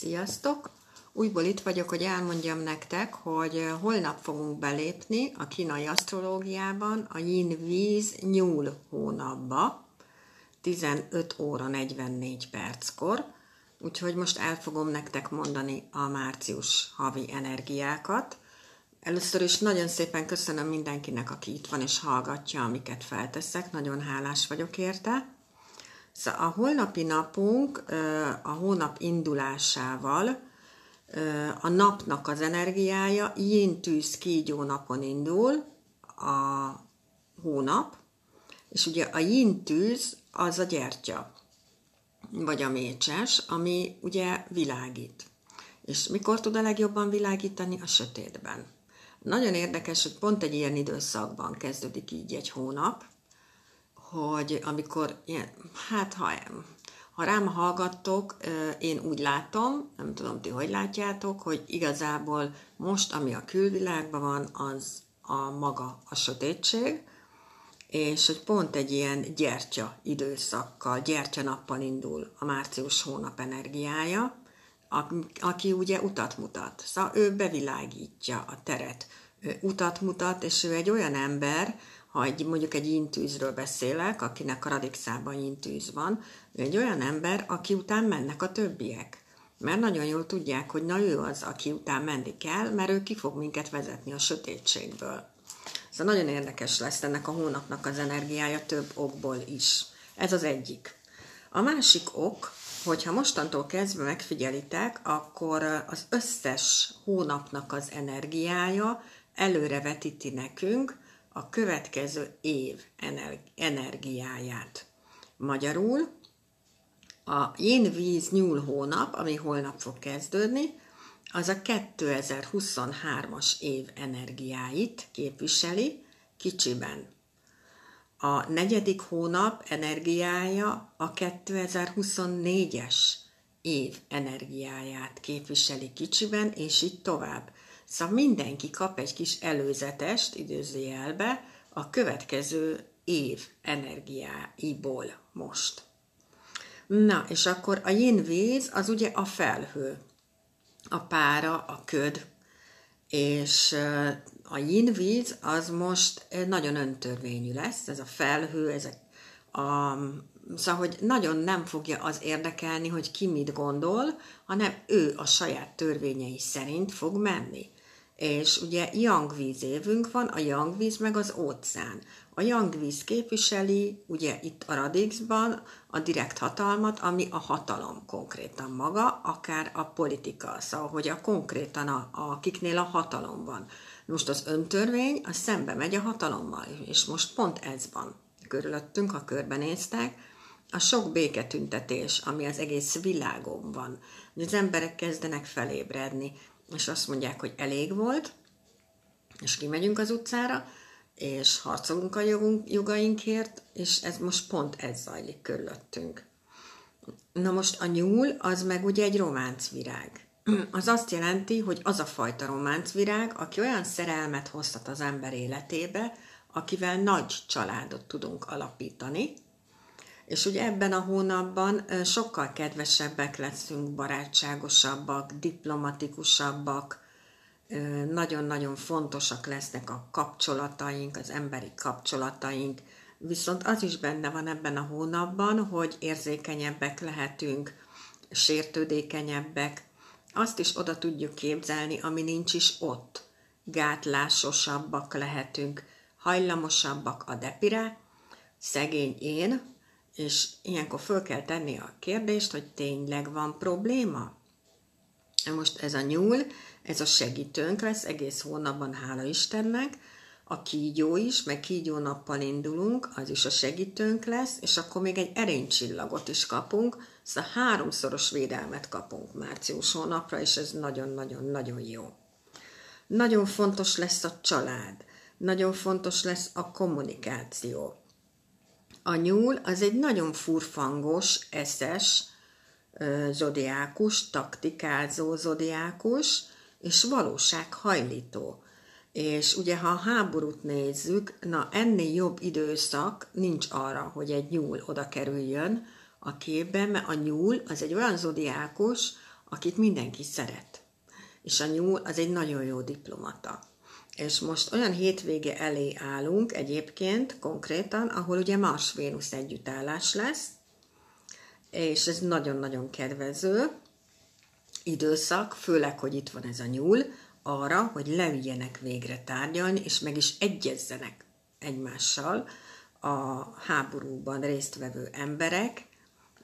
Sziasztok! Újból itt vagyok, hogy elmondjam nektek, hogy holnap fogunk belépni a kínai asztrológiában a Yin Víz Nyúl hónapba, 15 óra 44 perckor, úgyhogy most el fogom nektek mondani a március havi energiákat. Először is nagyon szépen köszönöm mindenkinek, aki itt van és hallgatja, amiket felteszek, nagyon hálás vagyok érte. Szóval a holnapi napunk a hónap indulásával a napnak az energiája yin tűz kígyó napon indul a hónap, és ugye a yin tűz az a gyertya, vagy a mécses, ami ugye világít. És mikor tud a legjobban világítani? A sötétben. Nagyon érdekes, hogy pont egy ilyen időszakban kezdődik így egy hónap, hogy amikor, ilyen, hát ha, ha rám hallgattok, én úgy látom, nem tudom ti hogy látjátok, hogy igazából most, ami a külvilágban van, az a maga a sötétség, és hogy pont egy ilyen gyertya időszakkal, gyertya nappal indul a március hónap energiája, aki ugye utat mutat. Szóval ő bevilágítja a teret, ő utat mutat, és ő egy olyan ember, ha egy, mondjuk egy intűzről beszélek, akinek a radixában intűz van, ő egy olyan ember, aki után mennek a többiek. Mert nagyon jól tudják, hogy na ő az, aki után menni kell, mert ő ki fog minket vezetni a sötétségből. Szóval nagyon érdekes lesz ennek a hónapnak az energiája több okból is. Ez az egyik. A másik ok, hogyha mostantól kezdve megfigyelitek, akkor az összes hónapnak az energiája előrevetíti nekünk, a következő év energiáját. Magyarul a Yin Víz Nyúl hónap, ami holnap fog kezdődni, az a 2023-as év energiáit képviseli kicsiben. A negyedik hónap energiája a 2024-es év energiáját képviseli kicsiben, és így tovább. Szóval mindenki kap egy kis előzetest, időzőjelbe, a következő év energiáiból most. Na, és akkor a yin víz az ugye a felhő, a pára, a köd, és a yin víz az most nagyon öntörvényű lesz, ez a felhő, ezek a, szóval, hogy nagyon nem fogja az érdekelni, hogy ki mit gondol, hanem ő a saját törvényei szerint fog menni és ugye víz évünk van, a Yangvíz meg az óceán. A Yangvíz képviseli ugye itt a Radixban a direkt hatalmat, ami a hatalom konkrétan maga, akár a politika, szóval hogy a konkrétan a, a akiknél a hatalom van. Most az öntörvény az szembe megy a hatalommal, és most pont ez van. Körülöttünk, ha körbenéztek, a sok béketüntetés, ami az egész világon van. Az emberek kezdenek felébredni, és azt mondják, hogy elég volt, és kimegyünk az utcára, és harcolunk a jogunk, jogainkért, és ez most pont ez zajlik körülöttünk. Na most a nyúl, az meg ugye egy románcvirág. Az azt jelenti, hogy az a fajta románcvirág, aki olyan szerelmet hozhat az ember életébe, akivel nagy családot tudunk alapítani, és ugye ebben a hónapban sokkal kedvesebbek leszünk, barátságosabbak, diplomatikusabbak, nagyon-nagyon fontosak lesznek a kapcsolataink, az emberi kapcsolataink, viszont az is benne van ebben a hónapban, hogy érzékenyebbek lehetünk, sértődékenyebbek, azt is oda tudjuk képzelni, ami nincs is ott. Gátlásosabbak lehetünk, hajlamosabbak a depire, szegény én, és ilyenkor föl kell tenni a kérdést, hogy tényleg van probléma? Most ez a nyúl, ez a segítőnk lesz egész hónapban, hála Istennek, a kígyó is, meg kígyó nappal indulunk, az is a segítőnk lesz, és akkor még egy erénycsillagot is kapunk, szóval háromszoros védelmet kapunk március hónapra, és ez nagyon-nagyon-nagyon jó. Nagyon fontos lesz a család, nagyon fontos lesz a kommunikáció. A nyúl az egy nagyon furfangos, eszes zodiákus, taktikázó zodiákus, és valósághajlító. És ugye, ha a háborút nézzük, na ennél jobb időszak nincs arra, hogy egy nyúl oda kerüljön a képbe, mert a nyúl az egy olyan zodiákus, akit mindenki szeret. És a nyúl az egy nagyon jó diplomata. És most olyan hétvége elé állunk egyébként konkrétan, ahol ugye Mars-Vénusz együttállás lesz, és ez nagyon-nagyon kedvező időszak, főleg, hogy itt van ez a nyúl, arra, hogy leüljenek végre tárgyalni, és meg is egyezzenek egymással a háborúban résztvevő emberek,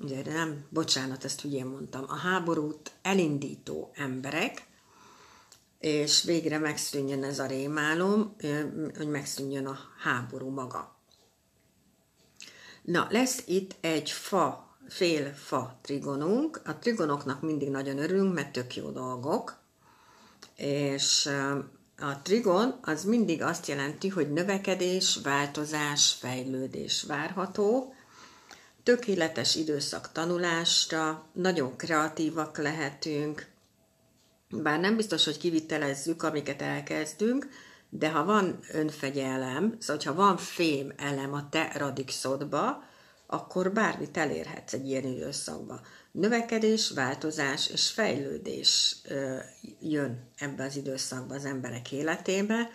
ugye nem, bocsánat, ezt ugye mondtam, a háborút elindító emberek, és végre megszűnjön ez a rémálom, hogy megszűnjön a háború maga. Na, lesz itt egy fa, fél fa trigonunk. A trigonoknak mindig nagyon örülünk, mert tök jó dolgok. És a trigon az mindig azt jelenti, hogy növekedés, változás, fejlődés várható, tökéletes időszak tanulásra, nagyon kreatívak lehetünk, bár nem biztos, hogy kivitelezzük, amiket elkezdünk, de ha van önfegyelem, szóval ha van fém elem a te radixodba, akkor bármit elérhetsz egy ilyen időszakban. Növekedés, változás és fejlődés jön ebbe az időszakba az emberek életébe,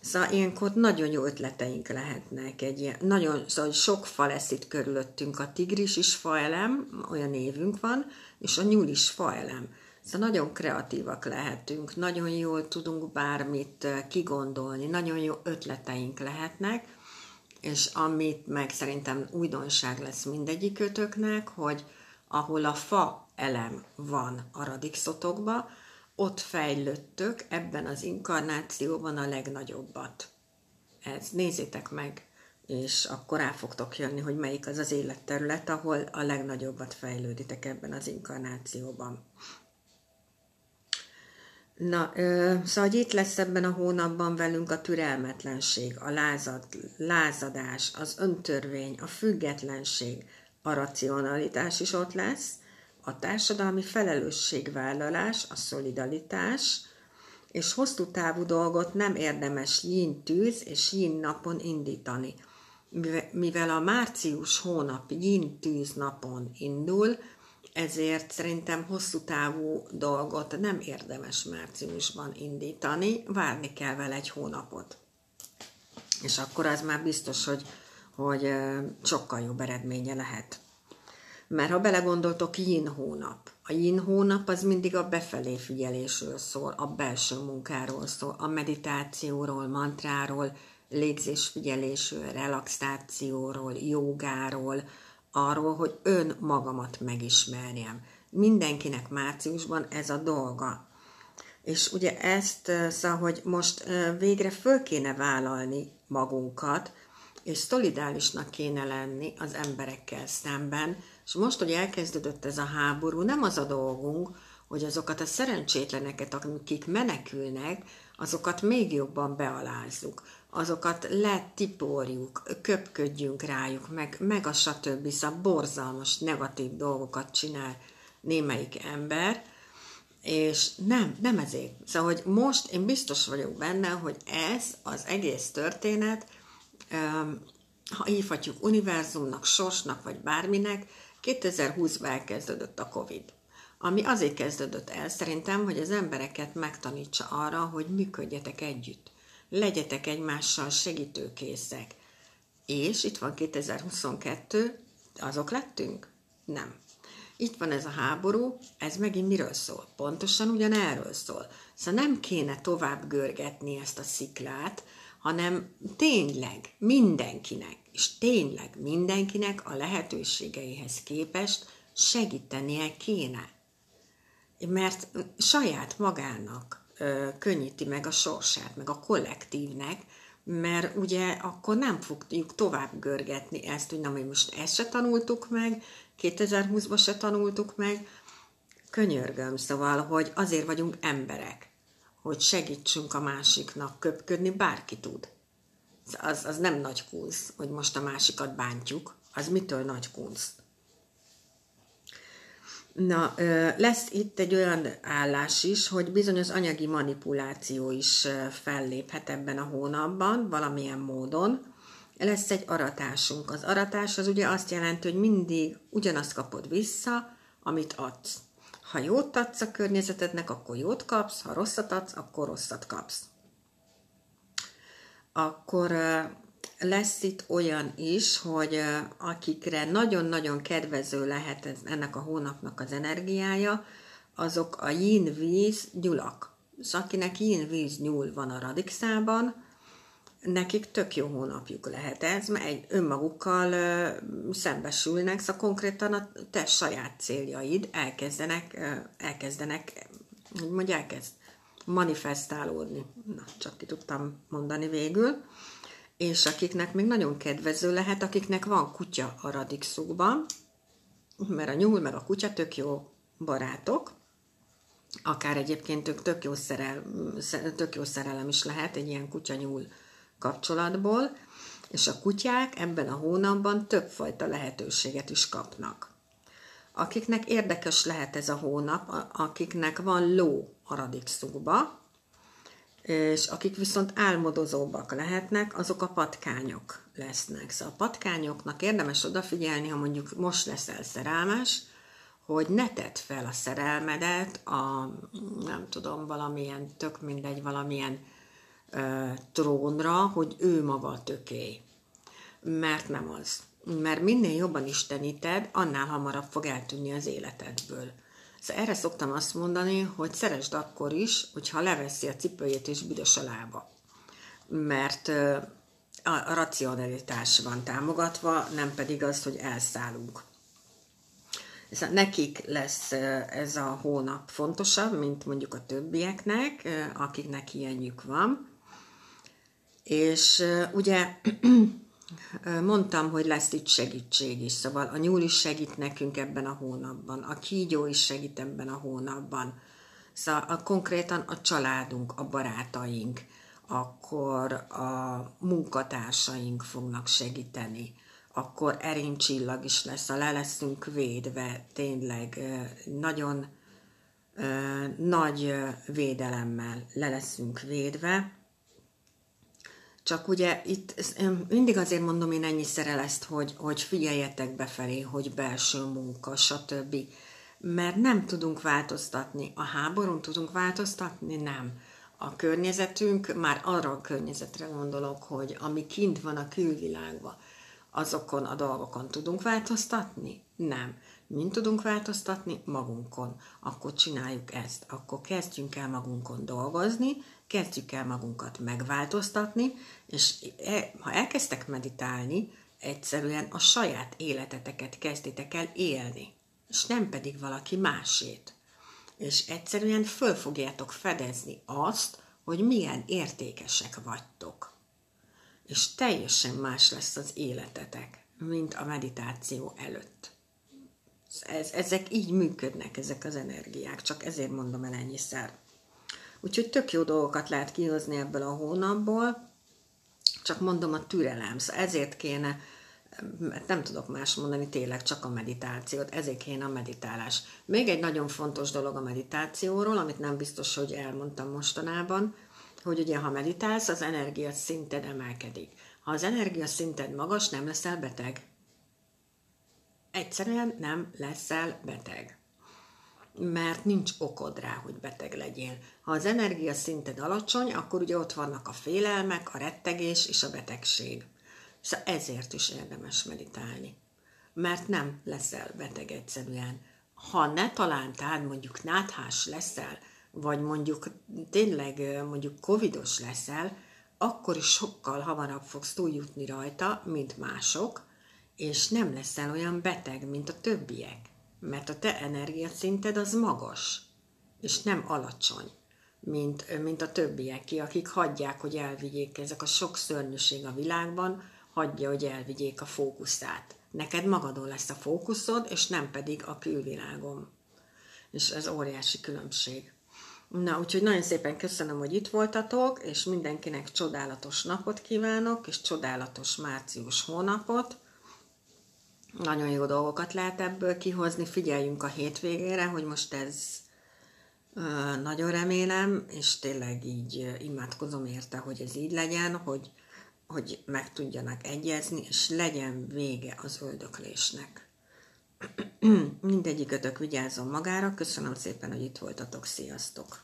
Szóval ilyenkor nagyon jó ötleteink lehetnek. Egy ilyen, nagyon, szóval sok fa lesz itt körülöttünk. A tigris is faelem, olyan névünk van, és a nyúl is faelem. Szóval nagyon kreatívak lehetünk, nagyon jól tudunk bármit kigondolni, nagyon jó ötleteink lehetnek, és amit meg szerintem újdonság lesz mindegyik ötöknek, hogy ahol a fa elem van a radixotokba, ott fejlődtök ebben az inkarnációban a legnagyobbat. Ez nézzétek meg, és akkor rá fogtok jönni, hogy melyik az az életterület, ahol a legnagyobbat fejlőditek ebben az inkarnációban. Na, ö, szóval itt lesz ebben a hónapban velünk a türelmetlenség, a lázad, lázadás, az öntörvény, a függetlenség, a racionalitás is ott lesz, a társadalmi felelősségvállalás, a szolidaritás, és hosszú távú dolgot nem érdemes yin tűz és yin napon indítani. Mivel a március hónap yin tűz napon indul, ezért szerintem hosszú távú dolgot nem érdemes márciusban indítani, várni kell vele egy hónapot. És akkor az már biztos, hogy, hogy sokkal jobb eredménye lehet. Mert ha belegondoltok, yin hónap. A yin hónap az mindig a befelé figyelésről szól, a belső munkáról szól, a meditációról, mantráról, légzésfigyelésről, relaxációról, jogáról, arról, hogy ön magamat megismerjem. Mindenkinek márciusban ez a dolga. És ugye ezt, szóval, hogy most végre föl kéne vállalni magunkat, és szolidárisnak kéne lenni az emberekkel szemben, és most, hogy elkezdődött ez a háború, nem az a dolgunk, hogy azokat a szerencsétleneket, akik menekülnek, azokat még jobban bealázzuk, azokat letiporjuk, köpködjünk rájuk, meg, meg a stb. Szóval borzalmas, negatív dolgokat csinál némelyik ember, és nem, nem ezért. Szóval, hogy most én biztos vagyok benne, hogy ez az egész történet, ha hívhatjuk univerzumnak, sorsnak, vagy bárminek, 2020-ban elkezdődött a Covid. Ami azért kezdődött el szerintem, hogy az embereket megtanítsa arra, hogy működjetek együtt. Legyetek egymással segítőkészek. És itt van 2022, azok lettünk? Nem. Itt van ez a háború, ez megint miről szól? Pontosan ugyanerről szól. Szóval nem kéne tovább görgetni ezt a sziklát, hanem tényleg mindenkinek, és tényleg mindenkinek a lehetőségeihez képest segítenie kéne. Mert saját magának könnyíti meg a sorsát, meg a kollektívnek, mert ugye akkor nem fogjuk tovább görgetni ezt, hogy na, mi most ezt se tanultuk meg, 2020-ban se tanultuk meg, könyörgöm, szóval, hogy azért vagyunk emberek hogy segítsünk a másiknak köpködni, bárki tud. Az, az nem nagy kunsz, hogy most a másikat bántjuk. Az mitől nagy kunsz? Na, lesz itt egy olyan állás is, hogy bizonyos anyagi manipuláció is felléphet ebben a hónapban, valamilyen módon. Lesz egy aratásunk. Az aratás az ugye azt jelenti, hogy mindig ugyanazt kapod vissza, amit adsz. Ha jót adsz a környezetednek, akkor jót kapsz, ha rosszat adsz, akkor rosszat kapsz. Akkor lesz itt olyan is, hogy akikre nagyon-nagyon kedvező lehet ez, ennek a hónapnak az energiája, azok a yin víz nyulak. És akinek yin víz nyúl van a radixában, nekik tök jó hónapjuk lehet ez, mert egy önmagukkal ö, szembesülnek, szóval konkrétan a te saját céljaid elkezdenek, ö, elkezdenek, hogy mondja, elkezd manifestálódni. Na, csak ki tudtam mondani végül. És akiknek még nagyon kedvező lehet, akiknek van kutya a radixukban, mert a nyúl meg a kutya tök jó barátok, akár egyébként ők tök jó, szerel, tök jó szerelem is lehet egy ilyen kutya-nyúl kapcsolatból, és a kutyák ebben a hónapban többfajta lehetőséget is kapnak. Akiknek érdekes lehet ez a hónap, akiknek van ló a radixukba, és akik viszont álmodozóbbak lehetnek, azok a patkányok lesznek. Szóval a patkányoknak érdemes odafigyelni, ha mondjuk most leszel szerelmes, hogy ne tedd fel a szerelmedet a, nem tudom, valamilyen, tök mindegy, valamilyen trónra, hogy ő maga a. Mert nem az. Mert minél jobban isteníted, annál hamarabb fog eltűnni az életedből. Szóval erre szoktam azt mondani, hogy szeresd akkor is, hogyha leveszi a cipőjét és büdös a lába. Mert a racionalitás van támogatva, nem pedig az, hogy elszállunk. Szóval nekik lesz ez a hónap fontosabb, mint mondjuk a többieknek, akiknek ilyenjük van. És ugye mondtam, hogy lesz itt segítség is, szóval a nyúl is segít nekünk ebben a hónapban, a kígyó is segít ebben a hónapban, szóval a, konkrétan a családunk, a barátaink, akkor a munkatársaink fognak segíteni, akkor erincsillag is lesz, a le leszünk védve, tényleg nagyon nagy védelemmel le leszünk védve, csak ugye itt mindig azért mondom én ennyiszer ezt, hogy, hogy figyeljetek befelé, hogy belső munka, stb. Mert nem tudunk változtatni. A háborún tudunk változtatni? Nem. A környezetünk, már arra a környezetre gondolok, hogy ami kint van a külvilágban, azokon a dolgokon tudunk változtatni? Nem. Mind tudunk változtatni? Magunkon. Akkor csináljuk ezt. Akkor kezdjünk el magunkon dolgozni, kezdjük el magunkat megváltoztatni, és e, ha elkezdtek meditálni, egyszerűen a saját életeteket kezditek el élni, és nem pedig valaki másét. És egyszerűen föl fogjátok fedezni azt, hogy milyen értékesek vagytok. És teljesen más lesz az életetek, mint a meditáció előtt. Ez, ezek így működnek, ezek az energiák, csak ezért mondom el ennyiszer. Úgyhogy tök jó dolgokat lehet kihozni ebből a hónapból, csak mondom a türelem, szóval ezért kéne, nem tudok más mondani, tényleg csak a meditációt, ezért kéne a meditálás. Még egy nagyon fontos dolog a meditációról, amit nem biztos, hogy elmondtam mostanában, hogy ugye ha meditálsz, az energia szinted emelkedik. Ha az energia szinted magas, nem leszel beteg. Egyszerűen nem leszel beteg mert nincs okod rá, hogy beteg legyél. Ha az energia szinted alacsony, akkor ugye ott vannak a félelmek, a rettegés és a betegség. Szóval ezért is érdemes meditálni. Mert nem leszel beteg egyszerűen. Ha ne talántál, mondjuk náthás leszel, vagy mondjuk tényleg mondjuk covidos leszel, akkor is sokkal hamarabb fogsz túljutni rajta, mint mások, és nem leszel olyan beteg, mint a többiek mert a te energiaszinted az magas, és nem alacsony, mint, mint a többieké, akik hagyják, hogy elvigyék ezek a sok szörnyűség a világban, hagyja, hogy elvigyék a fókuszát. Neked magadon lesz a fókuszod, és nem pedig a külvilágon. És ez óriási különbség. Na, úgyhogy nagyon szépen köszönöm, hogy itt voltatok, és mindenkinek csodálatos napot kívánok, és csodálatos március hónapot. Nagyon jó dolgokat lehet ebből kihozni, figyeljünk a hétvégére, hogy most ez nagyon remélem, és tényleg így imádkozom érte, hogy ez így legyen, hogy, hogy meg tudjanak egyezni, és legyen vége az öldöklésnek. Mindegyikötök vigyázzon magára. Köszönöm szépen, hogy itt voltatok. Sziasztok!